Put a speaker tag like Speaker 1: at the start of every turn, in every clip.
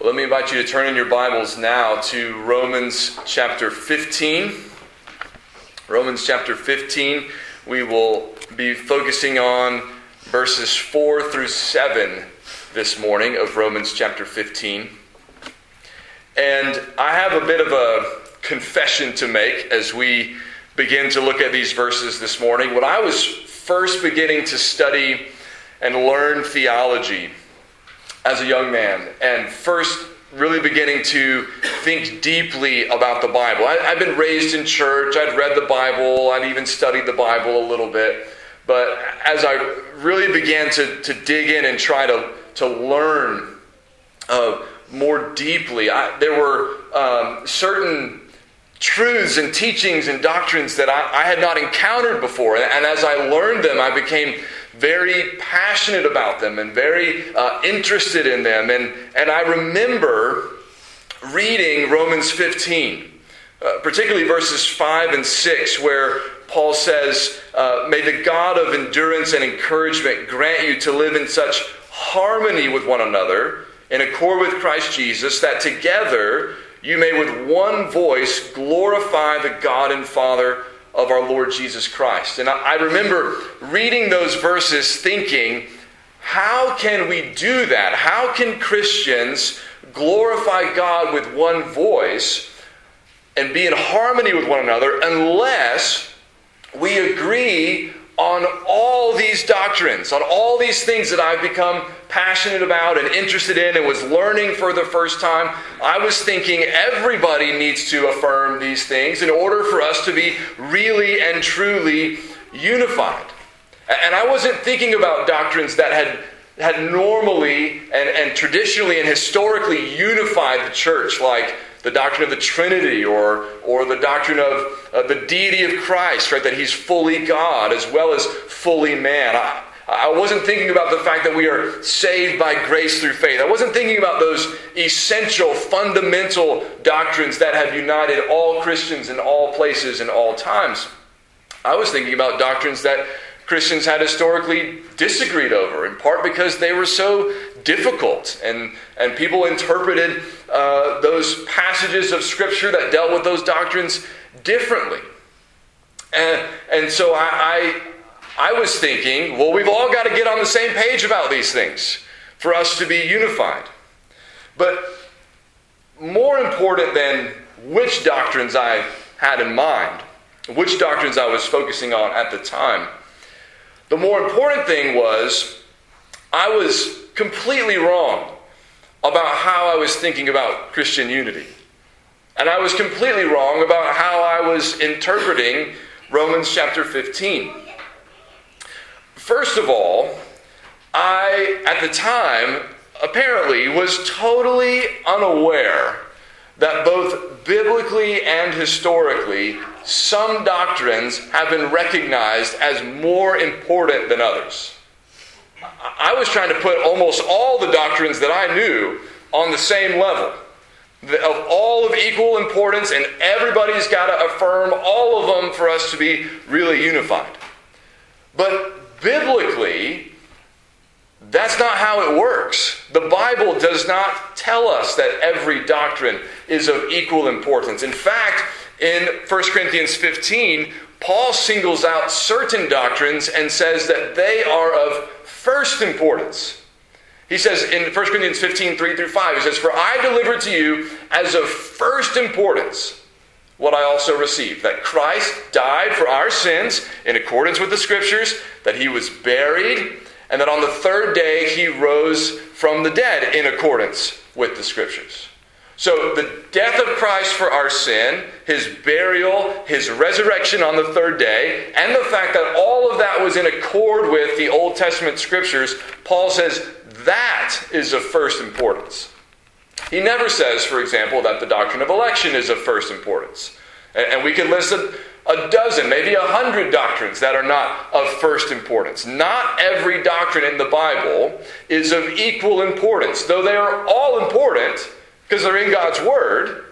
Speaker 1: Well, let me invite you to turn in your Bibles now to Romans chapter 15. Romans chapter 15. We will be focusing on verses 4 through 7 this morning of Romans chapter 15. And I have a bit of a confession to make as we begin to look at these verses this morning. When I was first beginning to study and learn theology, as a young man and first really beginning to think deeply about the Bible. I, have been raised in church, I'd read the Bible, I'd even studied the Bible a little bit. But as I really began to, to dig in and try to, to learn uh, more deeply, I, there were um, certain truths and teachings and doctrines that I, I had not encountered before. And, and as I learned them, I became very passionate about them and very uh, interested in them. And, and I remember reading Romans 15, uh, particularly verses 5 and 6, where Paul says, uh, May the God of endurance and encouragement grant you to live in such harmony with one another, in accord with Christ Jesus, that together you may with one voice glorify the God and Father of our Lord Jesus Christ. And I, remember reading those verses thinking, how can we do that? How can Christians glorify God with one voice and be in harmony with one another unless we agree on all these doctrines, on all these things that I've become passionate about and interested in and was learning for the first time, I was thinking everybody needs to affirm these things in order for us to be really and truly unified. And I wasn't thinking about doctrines that had had normally and, and traditionally and historically unified the church, like the doctrine of the Trinity or, or the doctrine of uh, the deity of Christ, right? That he's fully God as well as fully man. I, I wasn't thinking about the fact that we are saved by grace through faith. I wasn't thinking about those essential, fundamental doctrines that have united all Christians in all places and all times. I was thinking about doctrines that Christians had historically disagreed over, in part because they were so difficult, and, and people interpreted uh, those passages of Scripture that dealt with those doctrines differently. And, and so I, I, I was thinking, well, we've all got to get on the same page about these things for us to be unified. But more important than which doctrines I had in mind, which doctrines I was focusing on at the time, the more important thing was I was completely wrong about how I was thinking about Christian unity. And I was completely wrong about how I was interpreting Romans chapter 15. First of all, I, at the time, apparently was totally unaware that both biblically and historically, some doctrines have been recognized as more important than others. I was trying to put almost all the doctrines that I knew on the same level, of all of equal importance, and everybody's got to affirm all of them for us to be really unified. But biblically, that's not how it works. The Bible does not tell us that every doctrine is of equal importance. In fact, in 1 Corinthians 15, Paul singles out certain doctrines and says that they are of first importance. He says in 1 Corinthians 15, 3 through 5, he says, For I delivered to you as of first importance what I also received that Christ died for our sins in accordance with the Scriptures, that he was buried and that on the third day he rose from the dead in accordance with the scriptures. So, the death of Christ for our sin, his burial, his resurrection on the third day, and the fact that all of that was in accord with the Old Testament scriptures, Paul says that is of first importance. He never says, for example, that the doctrine of election is of first importance. And we can list a dozen, maybe a hundred doctrines that are not of first importance. Not every doctrine in the Bible is of equal importance. Though they are all important because they're in God's Word,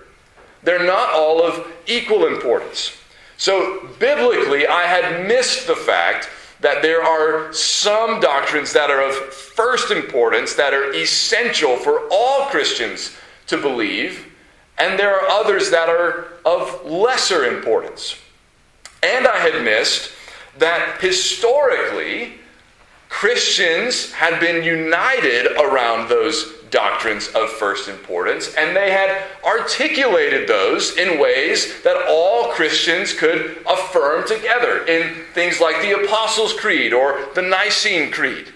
Speaker 1: they're not all of equal importance. So, biblically, I had missed the fact that there are some doctrines that are of first importance, that are essential for all Christians to believe, and there are others that are of lesser importance. And I had missed that historically, Christians had been united around those doctrines of first importance, and they had articulated those in ways that all Christians could affirm together in things like the Apostles' Creed or the Nicene Creed,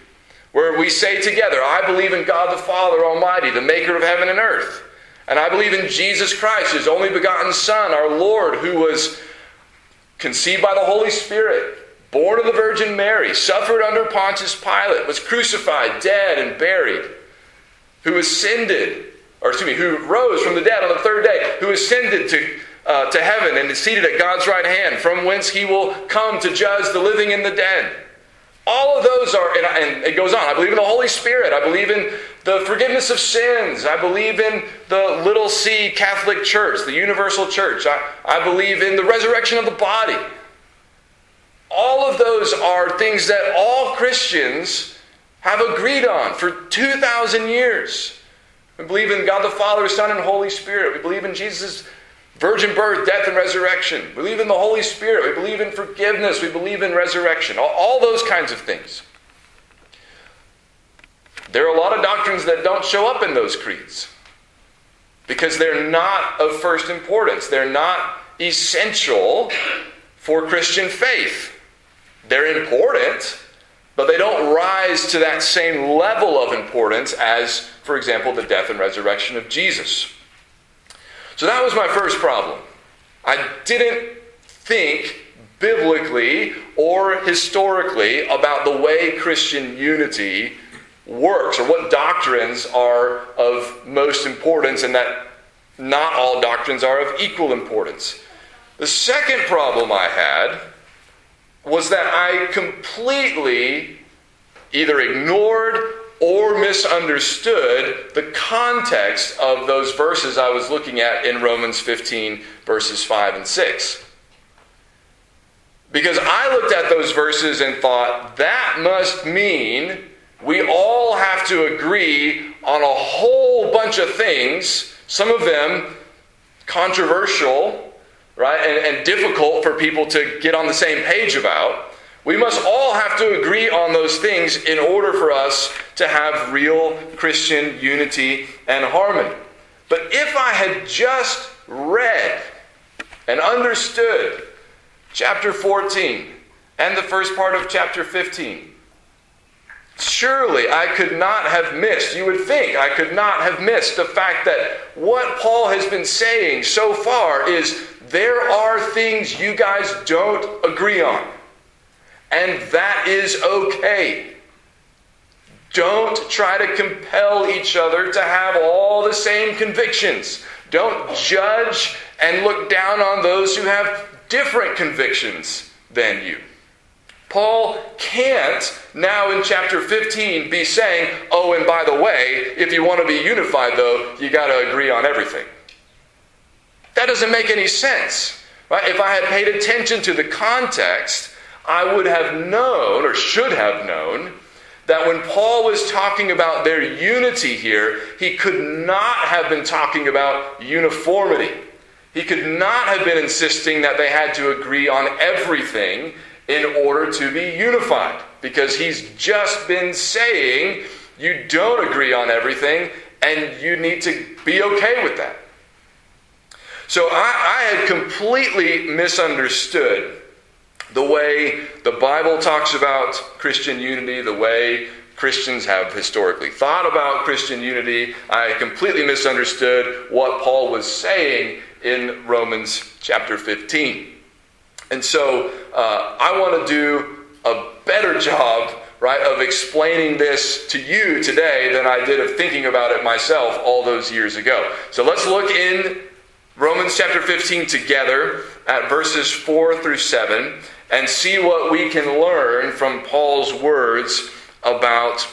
Speaker 1: where we say together, I believe in God the Father Almighty, the maker of heaven and earth. And I believe in Jesus Christ, his only begotten Son, our Lord, who was conceived by the Holy Spirit, born of the Virgin Mary, suffered under Pontius Pilate, was crucified, dead, and buried who ascended, or excuse me, who rose from the dead on the third day, who ascended to, uh, to heaven and is seated at God's right hand, from whence he will come to judge the living and the dead. All of those are, and, and it goes on. I believe in the Holy Spirit. I believe in the forgiveness of sins. I believe in the little c Catholic Church, the universal church. I, I believe in the resurrection of the body. All of those are things that all Christians have agreed on for 2,000 years. We believe in God the Father, Son, and Holy Spirit. We believe in Jesus' virgin birth, death, and resurrection. We believe in the Holy Spirit. We believe in forgiveness. We believe in resurrection. All, all those kinds of things. There are a lot of doctrines that don't show up in those creeds because they're not of first importance. They're not essential for Christian faith. They're important, but they don't rise to that same level of importance as, for example, the death and resurrection of Jesus. So that was my first problem. I didn't think biblically or historically about the way Christian unity works or what doctrines are of most importance and that not all doctrines are of equal importance. The second problem I had was that I completely either ignored or misunderstood the context of those verses I was looking at in Romans 15, verses 5 and 6. Because I looked at those verses and thought, that must mean we all have to agree on a whole bunch of things, some of them controversial, right, and, and difficult for people to get on the same page about. We must all have to agree on those things in order for us to have real Christian unity and harmony. But if I had just read and understood chapter 14 and the first part of chapter 15, surely I could not have missed, you would think I could not have missed the fact that what Paul has been saying so far is there are things you guys don't agree on. And that is okay. Don't try to compel each other to have all the same convictions. Don't judge and look down on those who have different convictions than you. Paul can't now in chapter 15 be saying, oh, and by the way, if you want to be unified, though, you got to agree on everything. That doesn't make any sense. Right? If I had paid attention to the context, I would have known, or should have known, that when Paul was talking about their unity here, he could not have been talking about uniformity. He could not have been insisting that they had to agree on everything in order to be unified. Because he's just been saying you don't agree on everything and you need to be okay with that. So I, I had completely misunderstood the way the Bible talks about Christian unity, the way Christians have historically thought about Christian unity. I completely misunderstood what Paul was saying in Romans chapter 15. And so uh, I want to do a better job, right, of explaining this to you today than I did of thinking about it myself all those years ago. So let's look in Romans chapter 15 together at verses 4 through 7 and see what we can learn from Paul's words about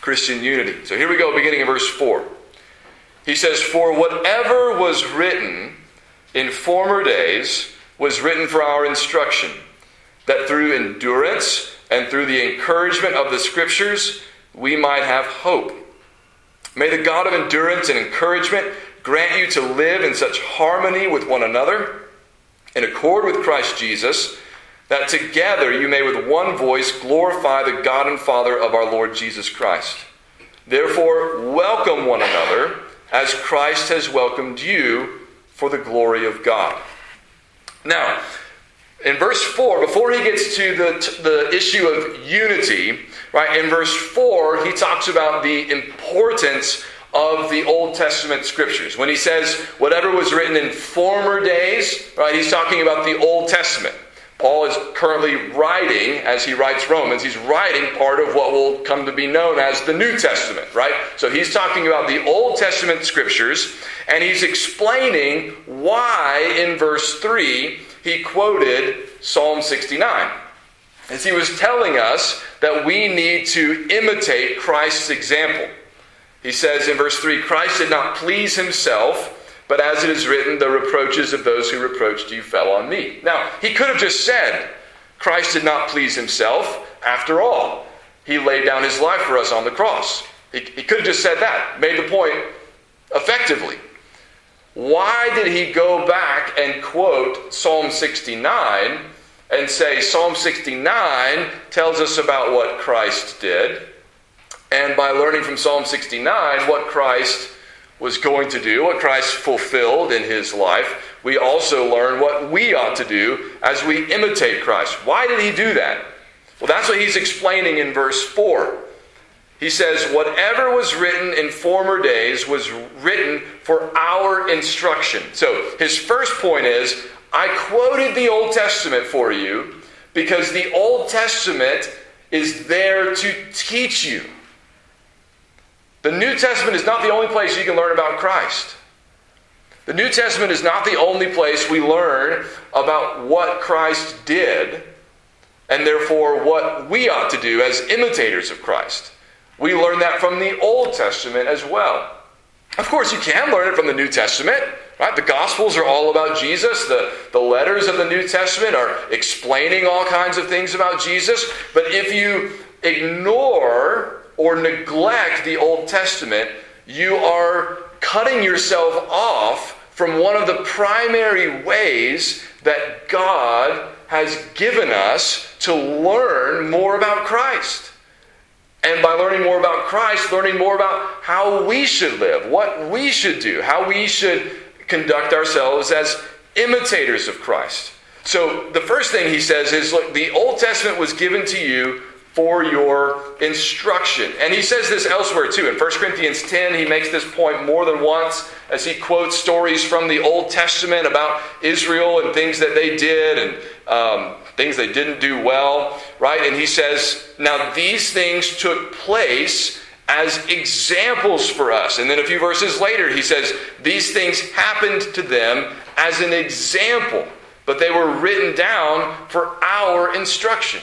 Speaker 1: Christian unity. So here we go, beginning in verse 4. He says, For whatever was written in former days was written for our instruction, that through endurance and through the encouragement of the Scriptures we might have hope. May the God of endurance and encouragement grant you to live in such harmony with one another, in accord with Christ Jesus, that together you may with one voice glorify the God and Father of our Lord Jesus Christ. Therefore, welcome one another as Christ has welcomed you for the glory of God. Now, in verse 4, before he gets to the, the issue of unity, right, in verse 4, he talks about the importance of the Old Testament scriptures. When he says whatever was written in former days, right, he's talking about the Old Testament. Paul is currently writing, as he writes Romans, he's writing part of what will come to be known as the New Testament, right? So he's talking about the Old Testament scriptures, and he's explaining why in verse 3 he quoted Psalm 69. As he was telling us that we need to imitate Christ's example. He says in verse 3 Christ did not please himself, but as it is written, the reproaches of those who reproached you fell on me. Now, he could have just said, Christ did not please himself. After all, he laid down his life for us on the cross. He, he could have just said that, made the point effectively. Why did he go back and quote Psalm 69 and say Psalm 69 tells us about what Christ did? And by learning from Psalm 69 what Christ was going to do, what Christ fulfilled in his life, we also learn what we ought to do as we imitate Christ. Why did he do that? Well, that's what he's explaining in verse 4. He says, Whatever was written in former days was written for our instruction. So his first point is I quoted the Old Testament for you because the Old Testament is there to teach you. The New Testament is not the only place you can learn about Christ. The New Testament is not the only place we learn about what Christ did and therefore what we ought to do as imitators of Christ. We learn that from the Old Testament as well. Of course, you can learn it from the New Testament. Right? The Gospels are all about Jesus. The, the letters of the New Testament are explaining all kinds of things about Jesus. But if you ignore or neglect the Old Testament, you are cutting yourself off from one of the primary ways that God has given us to learn more about Christ. And by learning more about Christ, learning more about how we should live, what we should do, how we should conduct ourselves as imitators of Christ. So the first thing he says is look, the Old Testament was given to you for your instruction. And he says this elsewhere too. In 1 Corinthians 10, he makes this point more than once as he quotes stories from the Old Testament about Israel and things that they did and um, things they didn't do well, right? And he says, Now these things took place as examples for us. And then a few verses later, he says, These things happened to them as an example, but they were written down for our instruction.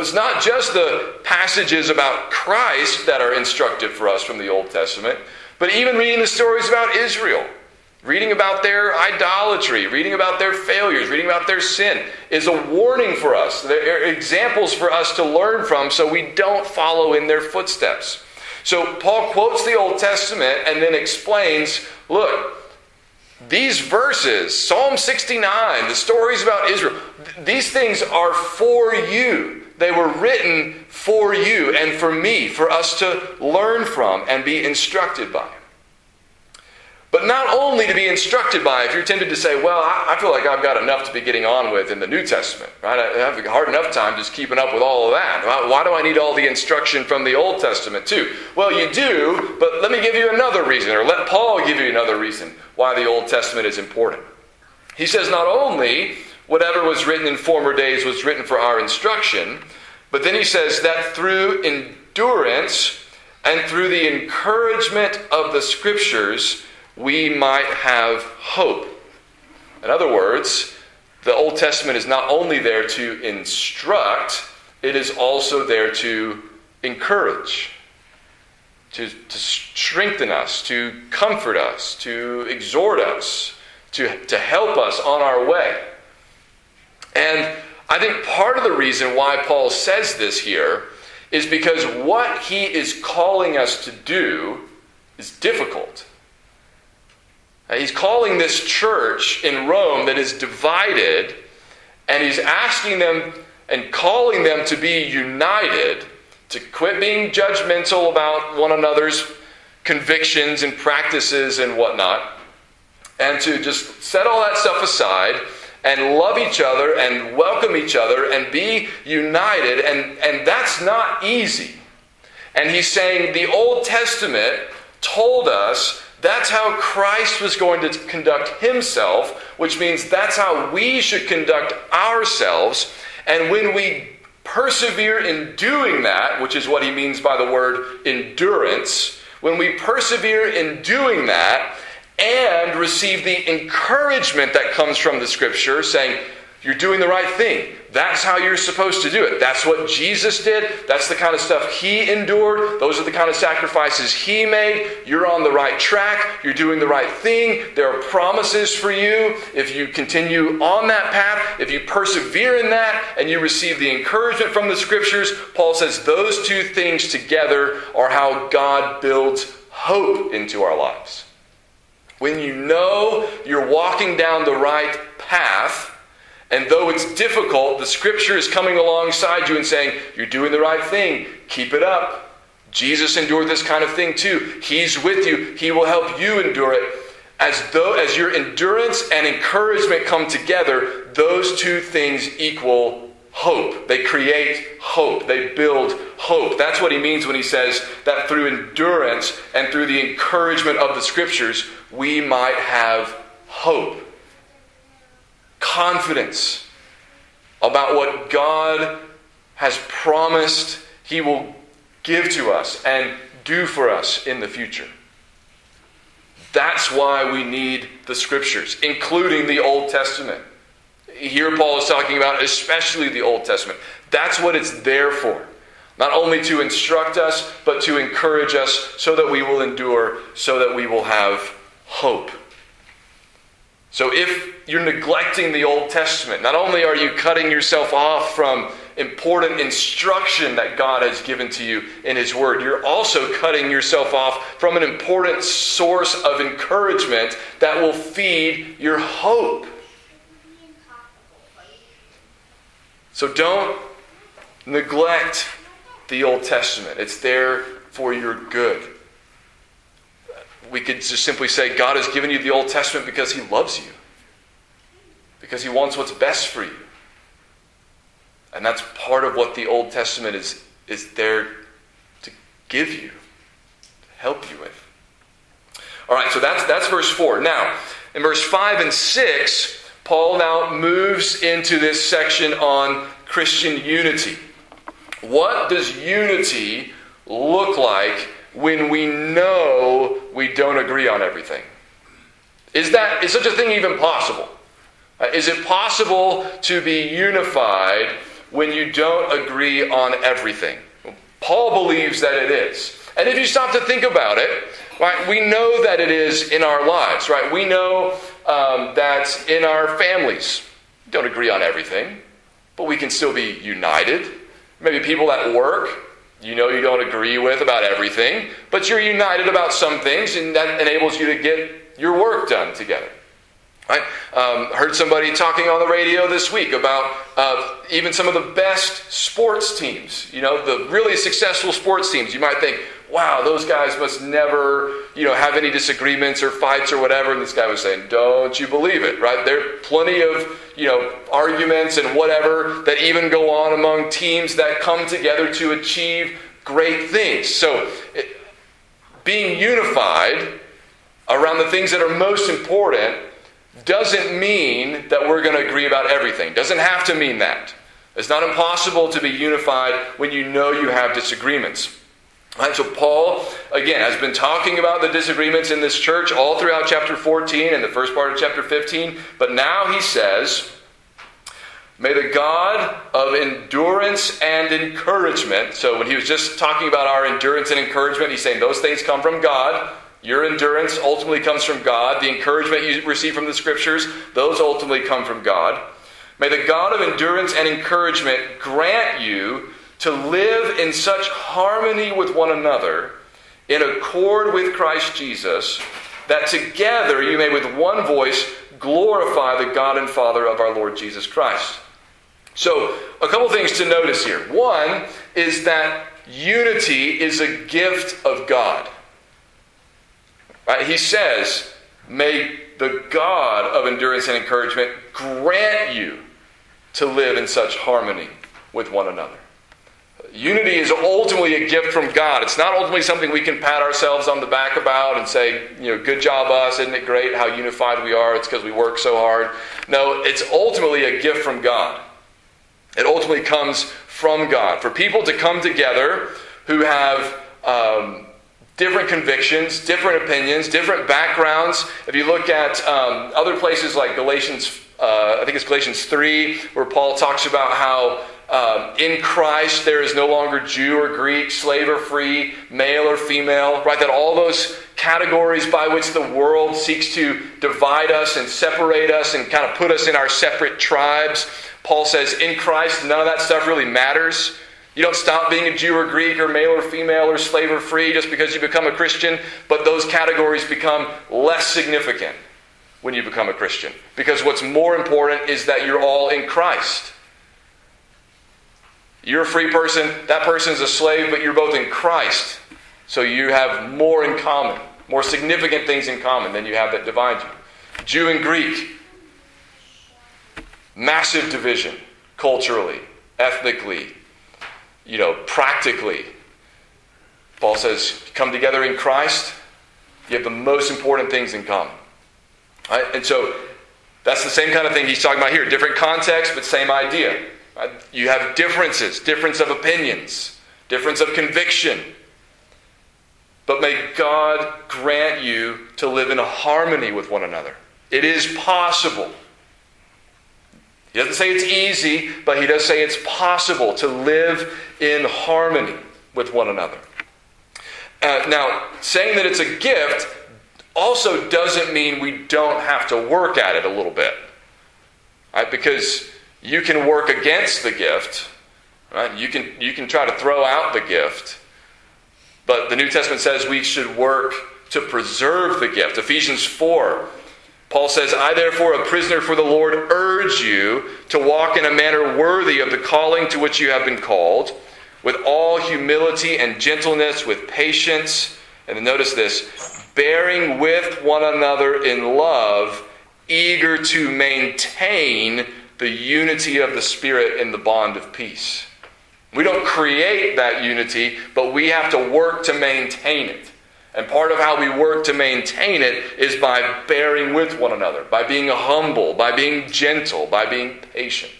Speaker 1: It's not just the passages about Christ that are instructive for us from the Old Testament, but even reading the stories about Israel, reading about their idolatry, reading about their failures, reading about their sin is a warning for us. They're examples for us to learn from so we don't follow in their footsteps. So Paul quotes the Old Testament and then explains look, these verses, Psalm 69, the stories about Israel, these things are for you. They were written for you and for me, for us to learn from and be instructed by. But not only to be instructed by, if you're tempted to say, well, I, feel like I've got enough to be getting on with in the New Testament, right? I have a hard enough time just keeping up with all of that. Why do I need all the instruction from the Old Testament too? Well, you do, but let me give you another reason, or let Paul give you another reason why the Old Testament is important. He says not only whatever was written in former days was written for our instruction. But then he says that through endurance and through the encouragement of the scriptures, we might have hope. In other words, the Old Testament is not only there to instruct, it is also there to encourage, to, to strengthen us, to comfort us, to exhort us, to, to help us on our way. And I think part of the reason why Paul says this here is because what he is calling us to do is difficult. Uh, he's calling this church in Rome that is divided, and he's asking them and calling them to be united, to quit being judgmental about one another's convictions and practices and whatnot, and to just set all that stuff aside and love each other and welcome each other and be united. And, and that's not easy. And he's saying the Old Testament told us that's how Christ was going to conduct himself, which means that's how we should conduct ourselves. And when we persevere in doing that, which is what he means by the word endurance, when we persevere in doing that and receive the encouragement that comes from the scripture, saying, you're doing the right thing. That's how you're supposed to do it. That's what Jesus did. That's the kind of stuff he endured. Those are the kind of sacrifices he made. You're on the right track. You're doing the right thing. There are promises for you. If you continue on that path, if you persevere in that, and you receive the encouragement from the scriptures, Paul says those two things together are how God builds hope into our lives. When you know you're walking down the right path, and though it's difficult, the scripture is coming alongside you and saying, You're doing the right thing. Keep it up. Jesus endured this kind of thing too. He's with you. He will help you endure it. As though as your endurance and encouragement come together, those two things equal hope. They create hope. They build hope. That's what he means when he says that through endurance and through the encouragement of the scriptures, we might have hope confidence about what God has promised He will give to us and do for us in the future. That's why we need the scriptures, including the Old Testament. Here, Paul is talking about especially the Old Testament. That's what it's there for. Not only to instruct us, but to encourage us so that we will endure, so that we will have hope. So if you're neglecting the Old Testament, not only are you cutting yourself off from important instruction that God has given to you in His Word, you're also cutting yourself off from an important source of encouragement that will feed your hope. So don't neglect the Old Testament, it's there for your good we could just simply say God has given you the Old Testament because He loves you, because He wants what's best for you. And that's part of what the Old Testament is, is there to give you, to help you with. All right, so that's, that's verse 4. Now, in verse 5 and 6, Paul now moves into this section on Christian unity. What does unity look like when we know we don't agree on everything? Is that is such a thing even possible? Uh, is it possible to be unified when you don't agree on everything? Paul believes that it is. And if you stop to think about it, right, we know that it is in our lives, right? We know um, that in our families, don't agree on everything, but we can still be united. Maybe people at work, you know you don't agree with about everything, but you're united about some things, and that enables you to get your work done together. I um, heard somebody talking on the radio this week about uh, even some of the best sports teams. You know, the really successful sports teams. You might think, wow, those guys must never, you know, have any disagreements or fights or whatever. And this guy was saying, don't you believe it, right? There are plenty of, you know, arguments and whatever that even go on among teams that come together to achieve great things. So, it, being unified around the things that are most important doesn't mean that we're going to agree about everything. Doesn't have to mean that. It's not impossible to be unified when you know you have disagreements. Right, so Paul, again, has been talking about the disagreements in this church all throughout chapter 14 and the first part of chapter 15. But now he says, May the God of endurance and encouragement. So when he was just talking about our endurance and encouragement, he's saying those things come from God. Your endurance ultimately comes from God. The encouragement you receive from the scriptures, those ultimately come from God. May the God of endurance and encouragement grant you to live in such harmony with one another in accord with Christ Jesus, that together you may with one voice glorify the God and Father of our Lord Jesus Christ. So, a couple things to notice here. One is that unity is a gift of God. Right? He says, May the God of endurance and encouragement grant you to live in such harmony with one another. Unity is ultimately a gift from God. It's not ultimately something we can pat ourselves on the back about and say, you know, good job us, isn't it great how unified we are? It's because we work so hard. No, it's ultimately a gift from God. It ultimately comes from God. For people to come together who have um, different convictions, different opinions, different backgrounds. If you look at um, other places like Galatians, uh, I think it's Galatians 3, where Paul talks about how um, in Christ there is no longer Jew or Greek, slave or free, male or female, right? That all those categories by which the world seeks to divide us and separate us and kind of put us in our separate tribes. Paul says, in Christ, none of that stuff really matters. You don't stop being a Jew or Greek or male or female or slave or free just because you become a Christian, but those categories become less significant when you become a Christian. Because what's more important is that you're all in Christ. You're a free person, that person's a slave, but you're both in Christ. So you have more in common, more significant things in common than you have that divide you. Jew and Greek, massive division culturally, ethnically, you know, practically. Paul says, come together in Christ, you have the most important things in common. Right? And so that's the same kind of thing he's talking about here. Different context, but same idea. You have differences, difference of opinions, difference of conviction. But may God grant you to live in harmony with one another. It is possible. He doesn't say it's easy, but he does say it's possible to live in harmony with one another. Uh, now, saying that it's a gift also doesn't mean we don't have to work at it a little bit. Right? Because you can work against the gift. Right? You, can, you can try to throw out the gift. But the New Testament says we should work to preserve the gift. Ephesians 4, Paul says, I therefore, a prisoner for the Lord, urge you to walk in a manner worthy of the calling to which you have been called, with all humility and gentleness, with patience. And then notice this bearing with one another in love, eager to maintain the unity of the Spirit in the bond of peace. We don't create that unity, but we have to work to maintain it. And part of how we work to maintain it is by bearing with one another, by being humble, by being gentle, by being patient.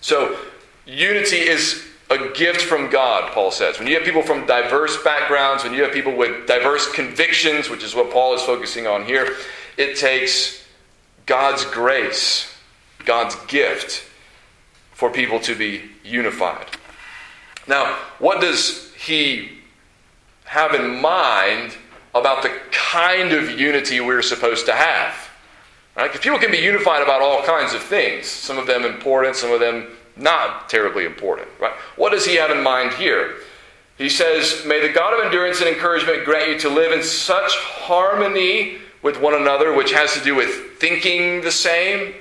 Speaker 1: So, unity is a gift from God, Paul says. When you have people from diverse backgrounds, when you have people with diverse convictions, which is what Paul is focusing on here, it takes God's grace God's gift for people to be unified. Now, what does he have in mind about the kind of unity we're supposed to have? Right? Because people can be unified about all kinds of things, some of them important, some of them not terribly important. Right? What does he have in mind here? He says, May the God of endurance and encouragement grant you to live in such harmony with one another, which has to do with thinking the same,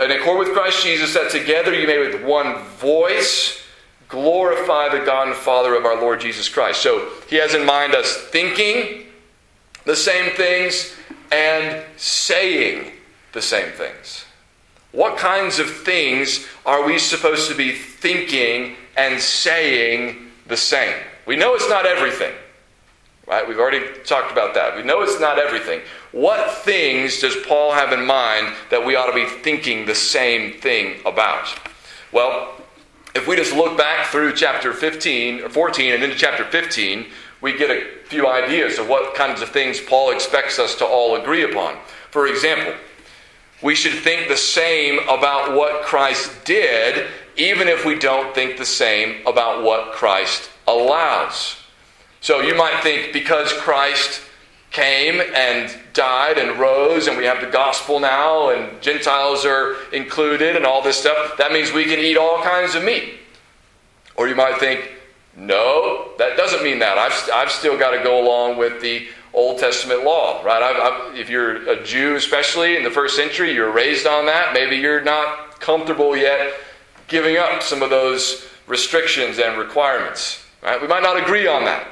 Speaker 1: in accord with Christ Jesus, that together you may with one voice glorify the God and Father of our Lord Jesus Christ. So he has in mind us thinking the same things and saying the same things. What kinds of things are we supposed to be thinking and saying the same? We know it's not everything. Right? We've already talked about that. We know it's not everything. What things does Paul have in mind that we ought to be thinking the same thing about? Well, if we just look back through chapter 15 or 14 and into chapter 15, we get a few ideas of what kinds of things Paul expects us to all agree upon. For example, we should think the same about what Christ did, even if we don't think the same about what Christ allows. So you might think because Christ came and died and rose, and we have the gospel now, and Gentiles are included, and all this stuff, that means we can eat all kinds of meat. Or you might think No, that doesn't mean that. I've, I've still got to go along with the Old Testament law, right? I've, I've, if you're a Jew, especially in the first century, you're raised on that. Maybe you're not comfortable yet giving up some of those restrictions and requirements. Right? We might not agree on that.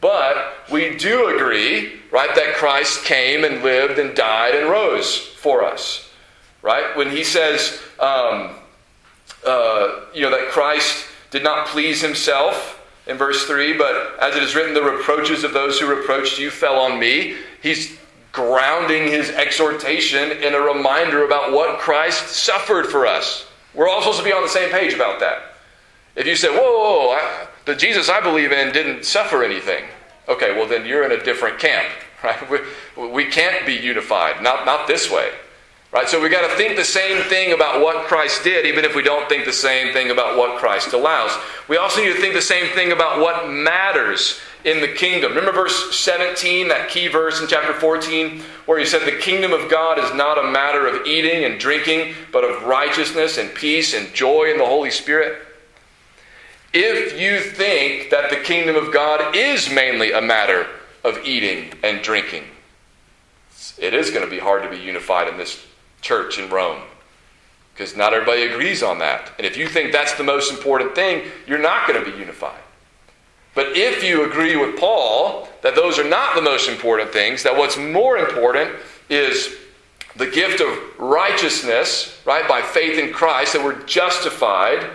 Speaker 1: But we do agree, right, that Christ came and lived and died and rose for us. Right? When he says, um, uh, you know, that Christ did not please himself in verse 3, but as it is written, the reproaches of those who reproached you fell on me. He's grounding his exhortation in a reminder about what Christ suffered for us. We're all supposed to be on the same page about that. If you say, whoa, whoa, whoa I, the Jesus I believe in didn't suffer anything, okay, well, then you're in a different camp, right? We, we can't be unified, not, not this way. Right? So we've got to think the same thing about what Christ did, even if we don't think the same thing about what Christ allows. We also need to think the same thing about what matters in the kingdom. Remember verse 17, that key verse in chapter 14, where he said, The kingdom of God is not a matter of eating and drinking, but of righteousness and peace and joy in the Holy Spirit? If you think that the kingdom of God is mainly a matter of eating and drinking, it is going to be hard to be unified in this church in Rome. Because not everybody agrees on that. And if you think that's the most important thing, you're not going to be unified. But if you agree with Paul that those are not the most important things, that what's more important is the gift of righteousness, right, by faith in Christ, that we're justified.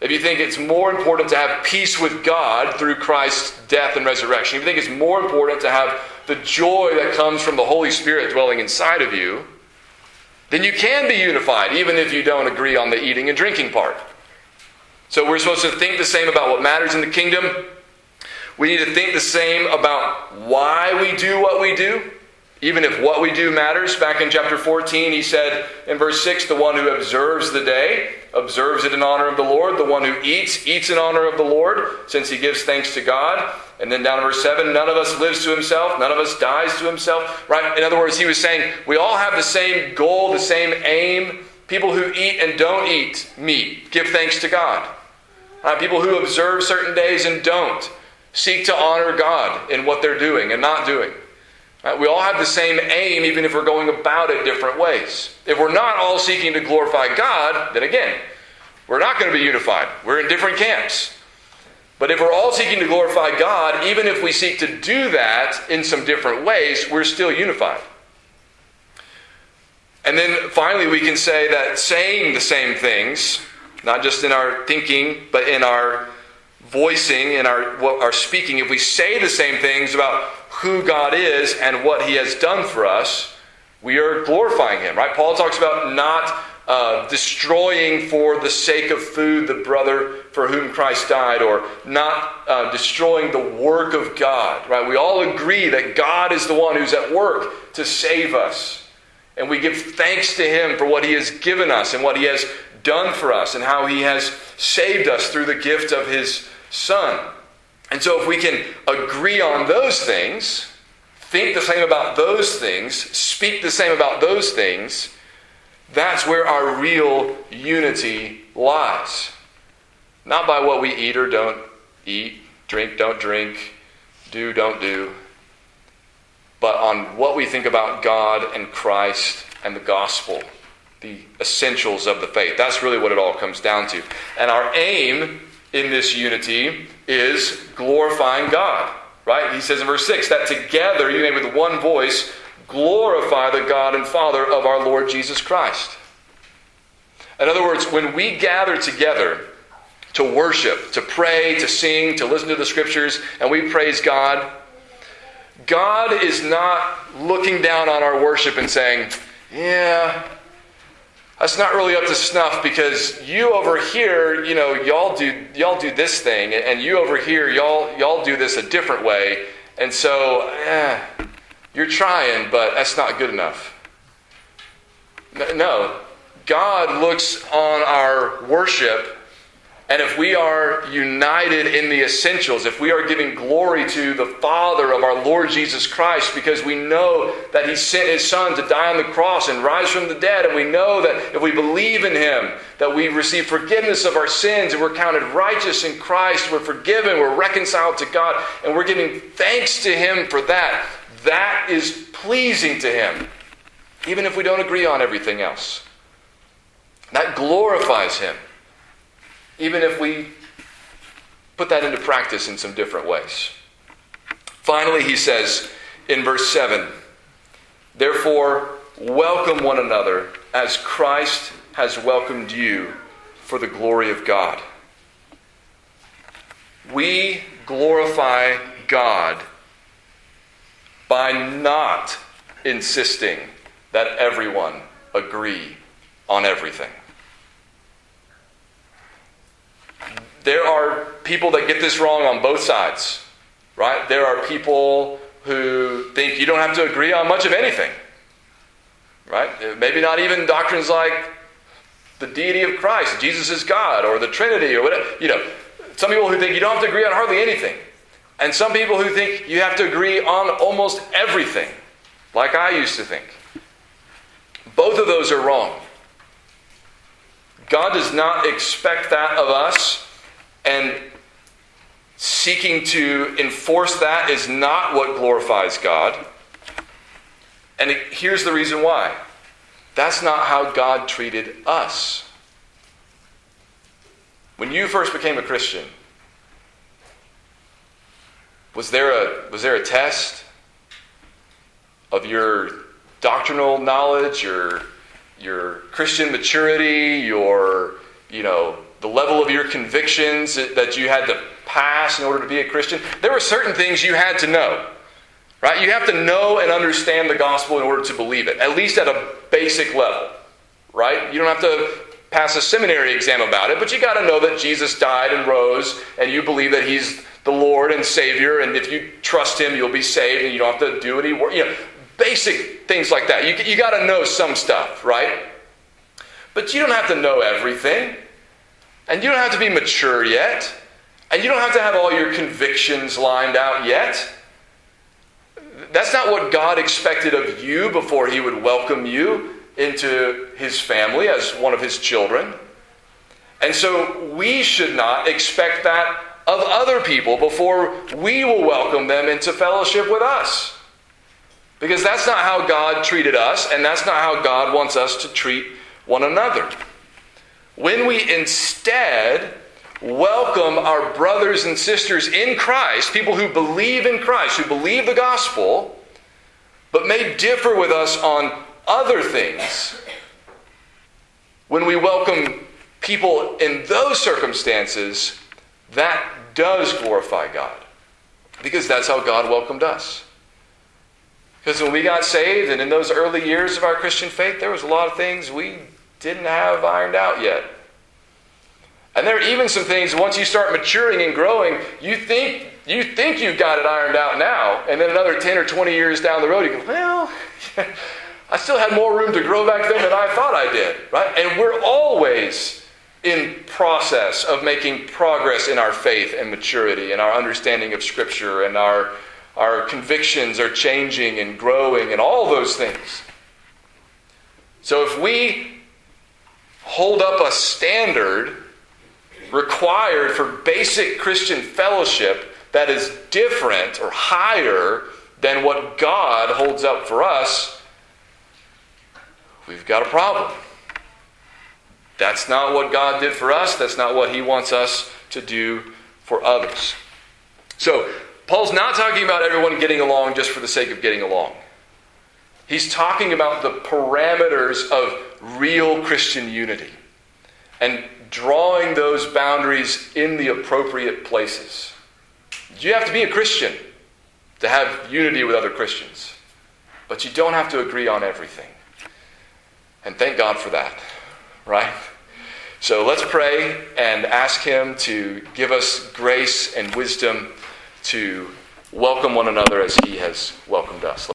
Speaker 1: If you think it's more important to have peace with God through Christ's death and resurrection, if you think it's more important to have the joy that comes from the Holy Spirit dwelling inside of you, then you can be unified, even if you don't agree on the eating and drinking part. So we're supposed to think the same about what matters in the kingdom. We need to think the same about why we do what we do, even if what we do matters. Back in chapter 14, he said in verse 6 the one who observes the day observes it in honor of the Lord. The one who eats, eats in honor of the Lord, since he gives thanks to God. And then down in verse 7, none of us lives to himself, none of us dies to himself. Right? In other words, he was saying we all have the same goal, the same aim. People who eat and don't eat meat give thanks to God. Uh, people who observe certain days and don't seek to honor God in what they're doing and not doing. Right? We all have the same aim, even if we're going about it different ways. If we're not all seeking to glorify God, then again, we're not going to be unified. We're in different camps. But if we're all seeking to glorify God, even if we seek to do that in some different ways, we're still unified. And then finally, we can say that saying the same things, not just in our thinking, but in our voicing, in our, our speaking, if we say the same things about who God is and what He has done for us, we are glorifying Him, right? Paul talks about not uh, destroying for the sake of food the brother for whom Christ died, or not uh, destroying the work of God, right? We all agree that God is the one who's at work to save us. And we give thanks to Him for what He has given us and what He has done for us and how He has saved us through the gift of His Son. And so, if we can agree on those things, think the same about those things, speak the same about those things, that's where our real unity lies. Not by what we eat or don't eat, drink, don't drink, do, don't do, but on what we think about God and Christ and the gospel, the essentials of the faith. That's really what it all comes down to. And our aim in this unity is glorifying God. Right? He says in verse 6 that together you may with one voice glorify the God and Father of our Lord Jesus Christ. In other words, when we gather together to worship, to pray, to sing, to listen to the scriptures, and we praise God, God is not looking down on our worship and saying, Yeah, that's not really up to snuff because you over here, you know, y'all do y'all do this thing, and you over here, y'all y'all do this a different way, and so eh, you're trying, but that's not good enough. No, God looks on our worship And if we are united in the essentials, if we are giving glory to the Father of our Lord Jesus Christ because we know that He sent His Son to die on the cross and rise from the dead, and we know that if we believe in Him, that we receive forgiveness of our sins and we're counted righteous in Christ, we're forgiven, we're reconciled to God, and we're giving thanks to Him for that, that is pleasing to Him, even if we don't agree on everything else. That glorifies Him even if we put that into practice in some different ways. Finally, he says in verse 7 Therefore, welcome one another as Christ has welcomed you for the glory of God. We glorify God by not insisting that everyone agree on everything. There are people that get this wrong on both sides, right? There are people who think you don't have to agree on much of anything, right? Maybe not even doctrines like the deity of Christ, Jesus is God, or the Trinity, or whatever. You know, some people who think you don't have to agree on hardly anything. And some people who think you have to agree on almost everything, like I used to think. Both of those are wrong. God does not expect that of us. And seeking to enforce that is not what glorifies God. And it, here's the reason why that's not how God treated us. When you first became a Christian, was there a, was there a test of your doctrinal knowledge, your, your Christian maturity, your, you know, the level of your convictions that you had to pass in order to be a Christian. There were certain things you had to know. Right? You have to know and understand the gospel in order to believe it, at least at a basic level. Right? You don't have to pass a seminary exam about it, but you got to know that Jesus died and rose, and you believe that He's the Lord and Savior, and if you trust Him, you'll be saved, and you don't have to do any work. You know, basic things like that. You, you got to know some stuff, right? But you don't have to know everything. And you don't have to be mature yet. And you don't have to have all your convictions lined out yet. That's not what God expected of you before He would welcome you into His family as one of His children. And so we should not expect that of other people before we will welcome them into fellowship with us. Because that's not how God treated us, and that's not how God wants us to treat one another when we instead welcome our brothers and sisters in Christ, people who believe in Christ, who believe the gospel, but may differ with us on other things, when we welcome people in those circumstances, that does glorify God. Because that's how God welcomed us. Because when we got saved and in those early years of our Christian faith, there was a lot of things we didn't have ironed out yet. And there are even some things once you start maturing and growing, you think you think you've got it ironed out now, and then another 10 or 20 years down the road, you go, well, I still had more room to grow back then than I thought I did, right? And we're always in process of making progress in our faith and maturity and our understanding of Scripture and our, our convictions are changing and growing and all those things. So if we hold up a standard required for basic Christian fellowship that is different or higher than what God holds up for us, we've got a problem. That's not what God did for us. That's not what He wants us to do for others. So, Paul's not talking about everyone getting along just for the sake of getting along. He's talking about the parameters of real Christian unity and drawing those boundaries in the appropriate places. You have to be a Christian to have unity with other Christians, but you don't have to agree on everything. And thank God for that, right? So let's pray and ask Him to give us grace and wisdom to welcome one another as He has welcomed us.